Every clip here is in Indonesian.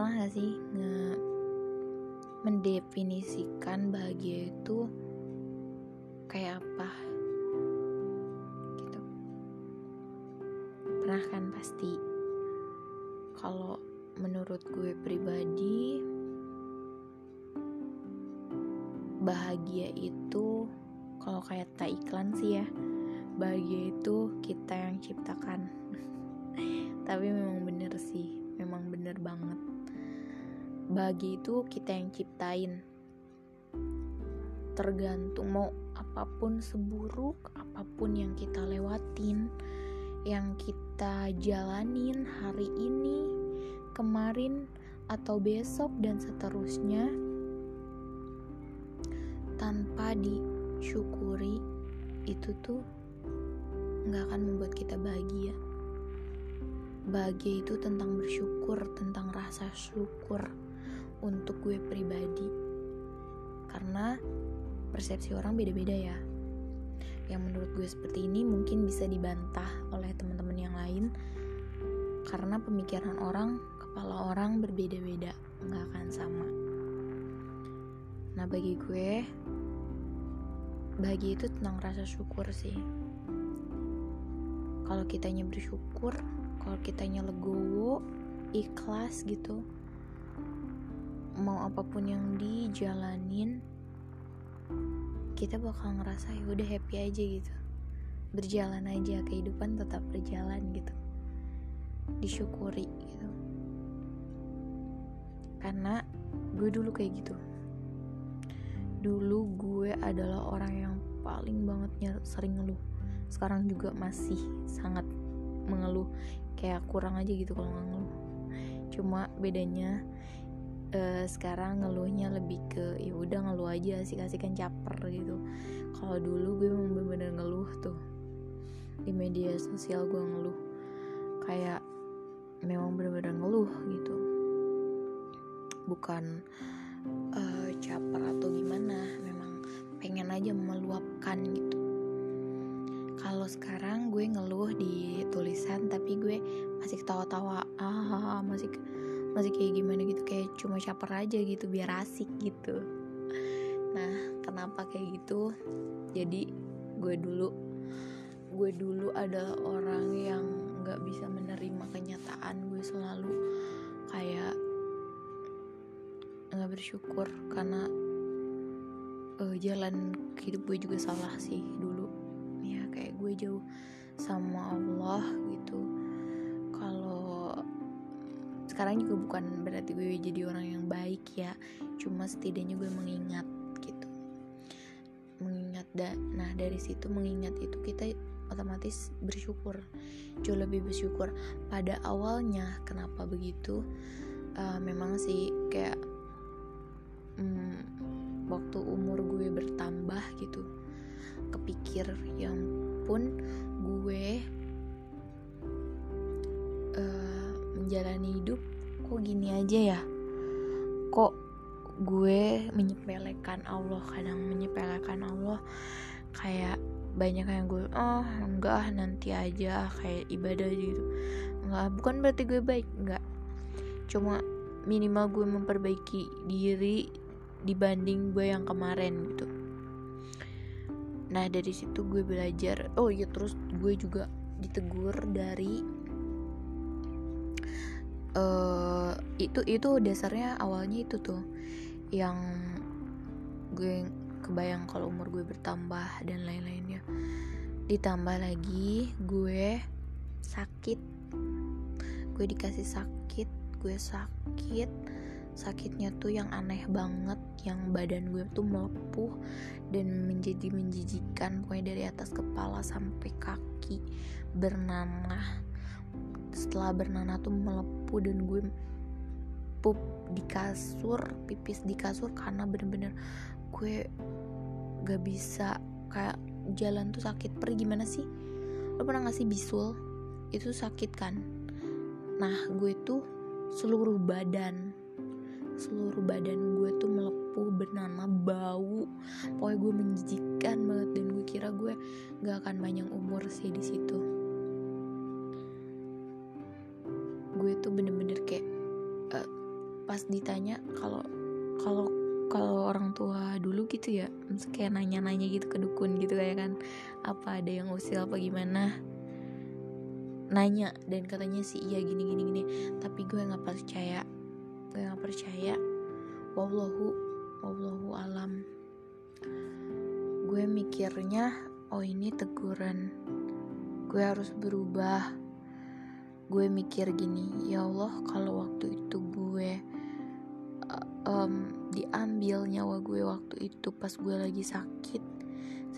pernah gak sih nge mendefinisikan bahagia itu kayak apa? Gitu. Pernah kan pasti. Kalau menurut gue pribadi bahagia itu kalau kayak tak iklan sih ya bahagia itu kita yang ciptakan. Tapi memang bener sih memang bener banget bahagia itu kita yang ciptain. Tergantung mau apa pun seburuk apa pun yang kita lewatin yang kita jalanin hari ini kemarin atau besok dan seterusnya tanpa disyukuri itu tuh nggak akan membuat kita bahagia. Bahagia itu tentang bersyukur tentang rasa syukur untuk gue pribadi. Karena persepsi orang beda-beda ya. Yang menurut gue seperti ini mungkin bisa dibantah oleh teman-teman yang lain. Karena pemikiran orang kepala orang berbeda-beda. Nggak akan sama. Nah bagi gue bahagia itu tentang rasa syukur sih. Kalau kitanya bersyukur kalau kitanya legowo ikhlas gitu mau apa pun yang dijalanin kita bakal ngerasa ya udah happy aja gitu. Berjalan aja kehidupan tetap berjalan gitu. Disyukuri gitu. Karena gue dulu kayak gitu. Dulu gue adalah orang yang paling banget sering ngeluh. Sekarang juga masih sangat mengeluh. Kayak kurang aja gitu kalau ngeluh. Cuma bedanya uh, sekarang ngeluhnya lebih ke ya udah ngeluh aja sih kasihkan caper gitu. Kalau dulu gue memang bener-bener ngeluh tuh. Di media sosial gue ngeluh. Kayak memang bener-bener ngeluh gitu. Bukan uh, caper atau gimana memang pengen aja meluapkan gitu. Kalau sekarang gue ngeluh di tulisan tapi gue masih ketawa-tawa. Ah masih masih kayak gimana gitu kayak cuma caper aja gitu biar asik gitu. Nah kenapa kayak gitu? Jadi gue dulu gue dulu adalah orang yang nggak bisa menerima kenyataan gue selalu. Kayak nggak bersyukur karena uh, jalan hidup gue juga salah sih dulu. Ya kayak gue jauh sama Allah gitu sekarang juga bukan berarti gue jadi orang yang baik ya. Cuma setidaknya gue mengingat gitu. Mengingat da nah dari situ mengingat itu kita otomatis bersyukur jauh lebih bersyukur. Pada awalnya kenapa begitu? Uh, memang sih kayak hmm, waktu umur gue bertambah gitu kepikir yang pun gue uh, menjalani hidup kok gini aja ya? Kok gue menyepelekan Allah kadang menyepelekan Allah kayak banyak yang gue oh enggak nanti aja kayak ibadah gitu enggak bukan berarti gue baik enggak. Cuma minimal gue memperbaiki diri dibanding gue yang kemarin gitu. Nah dari situ gue belajar oh iya terus gue juga ditegur dari uh, itu itu dasarnya awalnya itu tuh yang gue kebayang kalau umur gue bertambah dan lain-lainnya. Ditambah lagi gue sakit. Gue dikasih sakit gue sakit. Sakitnya tuh yang aneh banget yang badan gue tuh melepuh dan menjadi menjijikan pokoknya dari atas kepala sampai kaki bernanah setelah bernanah tuh melepuh dan gue pup di kasur pipis di kasur karena bener-bener gue gak bisa kayak jalan tuh sakit. Perih gimana sih? Lo pernah gak sih bisul? Itu sakit kan? Nah gue tuh seluruh badan seluruh badan gue tuh melepuh bau. Pokoknya gue menjijikan banget dan gue kira gue gak akan panjang umur sih di situ gue tuh bener-bener kayak uh, pas ditanya kalau kalau kalau orang tua dulu gitu ya kayak nanya-nanya gitu ke dukun gitu kayak kan apa ada yang usil apa gimana? Nanya dan katanya sih iya gini gini gini. Tapi gue nggak percaya gue nggak percaya. Wallahu wallahu alam. Gue mikirnya oh ini teguran. Gue harus berubah gue mikir gini ya Allah kalau waktu itu gue um, diambil nyawa gue waktu itu pas gue lagi sakit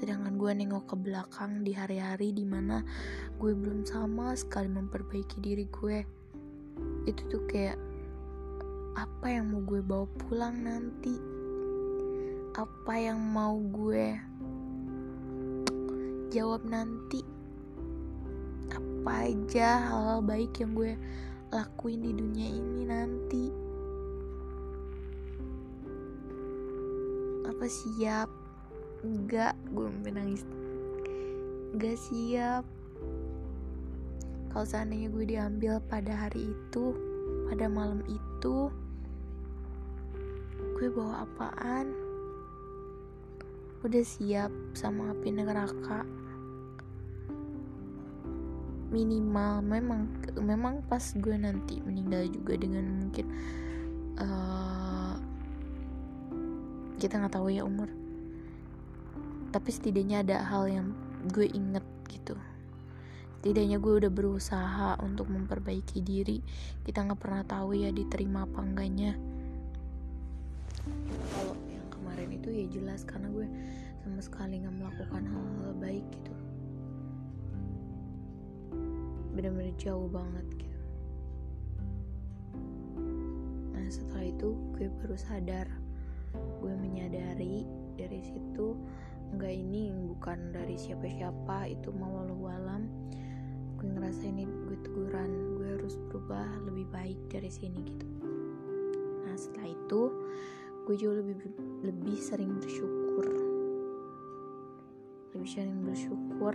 sedangkan gue nengok ke belakang di hari-hari di mana gue belum sama sekali memperbaiki diri gue. Itu tuh kayak apa yang mau gue bawa pulang nanti? Apa yang mau gue jawab nanti apa aja hal-hal baik yang gue lakuin di dunia ini nanti. Apa siap? Enggak gue menangis enggak siap. Kalau seandainya gue diambil pada hari itu pada malam itu gue bawa apaan? Udah siap sama api neraka minimal memang memang pas gue nanti meninggal juga dengan mungkin uh, kita nggak tahu ya umur. Tapi setidaknya ada hal yang gue inget gitu. Setidaknya gue udah berusaha untuk memperbaiki diri. Kita nggak pernah tahu ya diterima apa enggaknya. Kalau yang kemarin itu ya jelas karena gue sama sekali nggak melakukan hal-hal baik gitu bener-bener jauh banget gitu nah setelah itu gue baru sadar gue menyadari dari situ enggak ini bukan dari siapa-siapa itu mau walau alam. Gue ngerasa ini gue teguran gue harus berubah lebih baik dari sini gitu. Nah setelah itu gue jauh lebih lebih sering bersyukur. Lebih sering bersyukur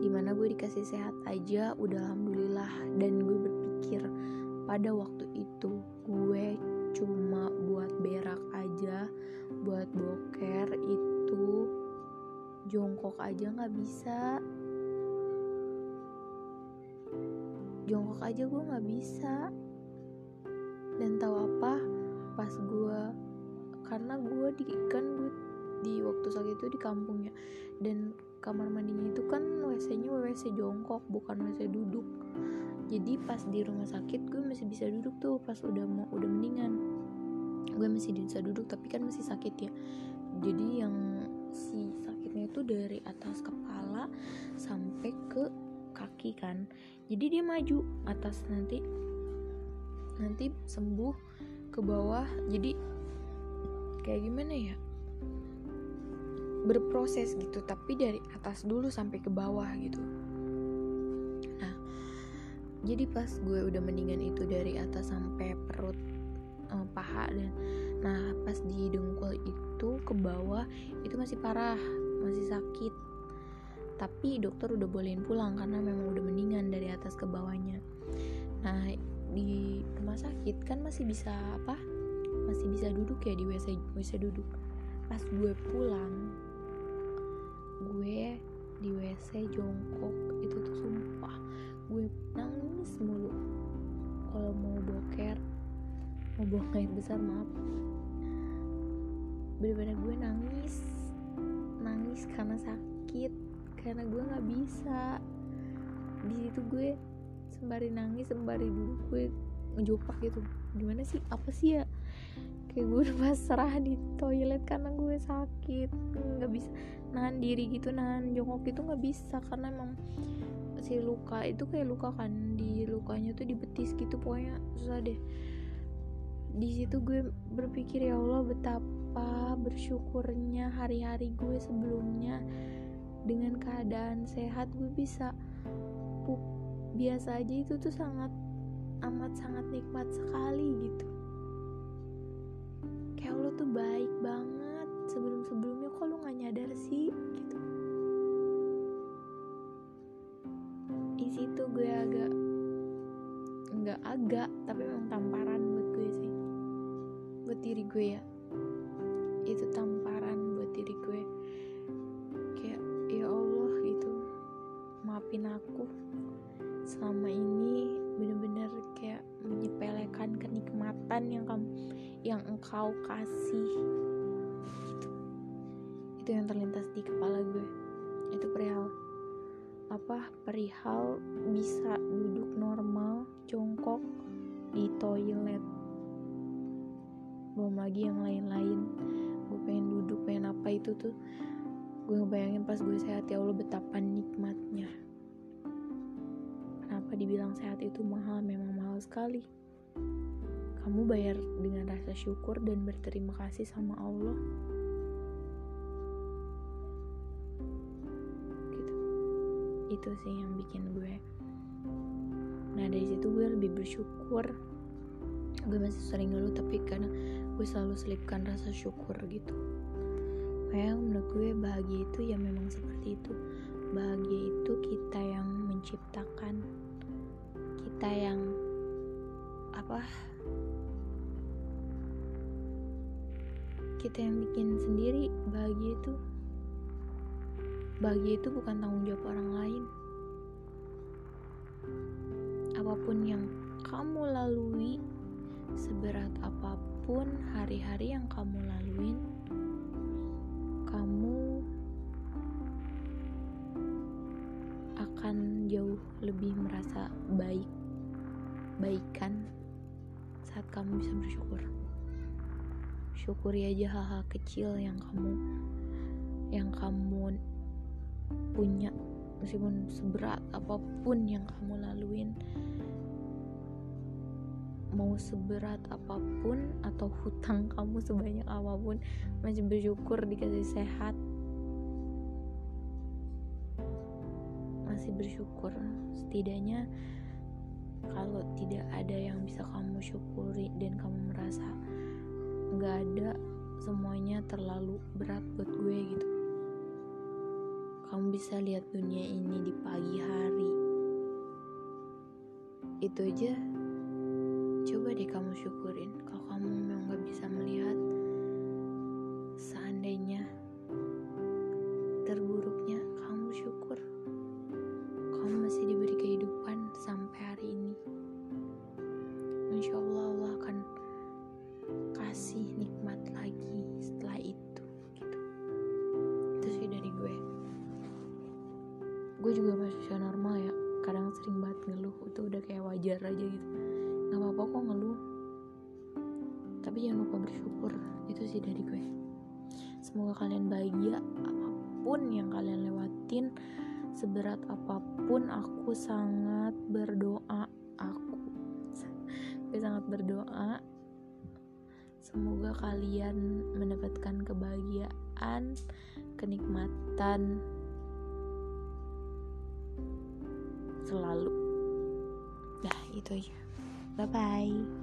di mana gue dikasih sehat aja udah alhamdulillah. Dan gue berpikir pada waktu itu gue cuma buat berak aja buat boker itu jongkok aja nggak bisa. Jongkok aja gue nggak bisa. Dan tahu apa? Pas gue karena gue di kan gue di waktu sakit itu di kampungnya dan kamar mandinya itu kan WC-nya WC jongkok bukan WC duduk. Jadi pas di rumah sakit gue masih bisa duduk tuh pas udah mau udah mendingan. Gue masih bisa duduk tapi kan masih sakit ya. Jadi yang si sakitnya itu dari atas kepala sampai ke kaki kan. Jadi dia maju atas nanti nanti sembuh ke bawah. Jadi kayak gimana ya berproses gitu tapi dari atas dulu sampai ke bawah gitu. Nah jadi pas gue udah mendingan itu dari atas sampai perut eh, paha dan nah pas di dengkul itu ke bawah itu masih parah masih sakit. Tapi dokter udah bolehin pulang karena memang udah mendingan dari atas ke bawahnya. Nah di rumah sakit kan masih bisa apa? Masih bisa duduk ya di WC WC duduk. Pas gue pulang gue di WC jongkok. Itu tuh sumpah gue nangis mulu. Kalau mau boker mau buang air besar maaf. Bener-bener gue nangis nangis karena sakit karena gue nggak bisa. Di situ gue sembari nangis sembari dulu gue ngejopak gitu. Gimana sih? Apa sih ya kayak gue udah pasrah di toilet karena gue sakit. Nggak bisa nahan diri gitu nahan jongkok itu nggak bisa karena emang si luka itu kayak luka kan di lukanya tuh di betis gitu pokoknya susah deh. Di situ gue berpikir ya Allah betapa bersyukurnya hari-hari gue sebelumnya dengan keadaan sehat gue bisa pup biasa aja itu tuh sangat amat sangat nikmat sekali gitu lo tuh baik banget sebelum-sebelumnya kok lu nggak nyadar sih gitu. Di situ gue agak nggak agak tapi memang tamparan buat gue sih. Buat diri gue ya. Itu tamparan buat diri gue. Engkau kasih. Gitu itu yang terlintas di kepala gue. Itu perihal apa? Perihal bisa duduk normal jongkok di toilet. Belum lagi yang lain-lain. Gue pengen duduk pengen apa itu tuh. Gue ngebayangin pas gue sehat ya Allah betapa nikmatnya. Kenapa dibilang sehat itu mahal? Memang mahal sekali kamu bayar dengan rasa syukur dan berterima kasih sama Allah. Gitu. Itu sih yang bikin gue. Nah dari situ gue lebih bersyukur. Gue masih sering ngeluh tapi karena gue selalu selipkan rasa syukur gitu. Kayak menurut gue bahagia itu ya memang seperti itu. Bahagia itu kita yang menciptakan. Kita yang apa kita yang bikin sendiri bahagia itu. Bahagia itu bukan tanggung jawab orang lain. Apa pun yang kamu lalui seberat apa pun hari-hari yang kamu laluin kamu akan jauh lebih merasa baik baikan saat kamu bisa bersyukur syukuri aja hal-hal kecil yang kamu yang kamu punya meskipun seberat apa pun yang kamu laluin. Mau seberat apa pun atau hutang kamu sebanyak apa pun masih bersyukur dikasih sehat. Masih bersyukur. Setidaknya kalau tidak ada yang bisa kamu syukuri dan kamu merasa nggak ada semuanya terlalu berat buat gue gitu. Kamu bisa lihat dunia ini di pagi hari. Itu aja. Coba deh kamu syukurin kalau kamu memang gak bisa melihat seandainya yang kalian lewatin seberat apa pun aku sangat berdoa aku gue sangat berdoa. Semoga kalian mendapatkan kebahagiaan kenikmatan selalu. Dah itu aja. Bye bye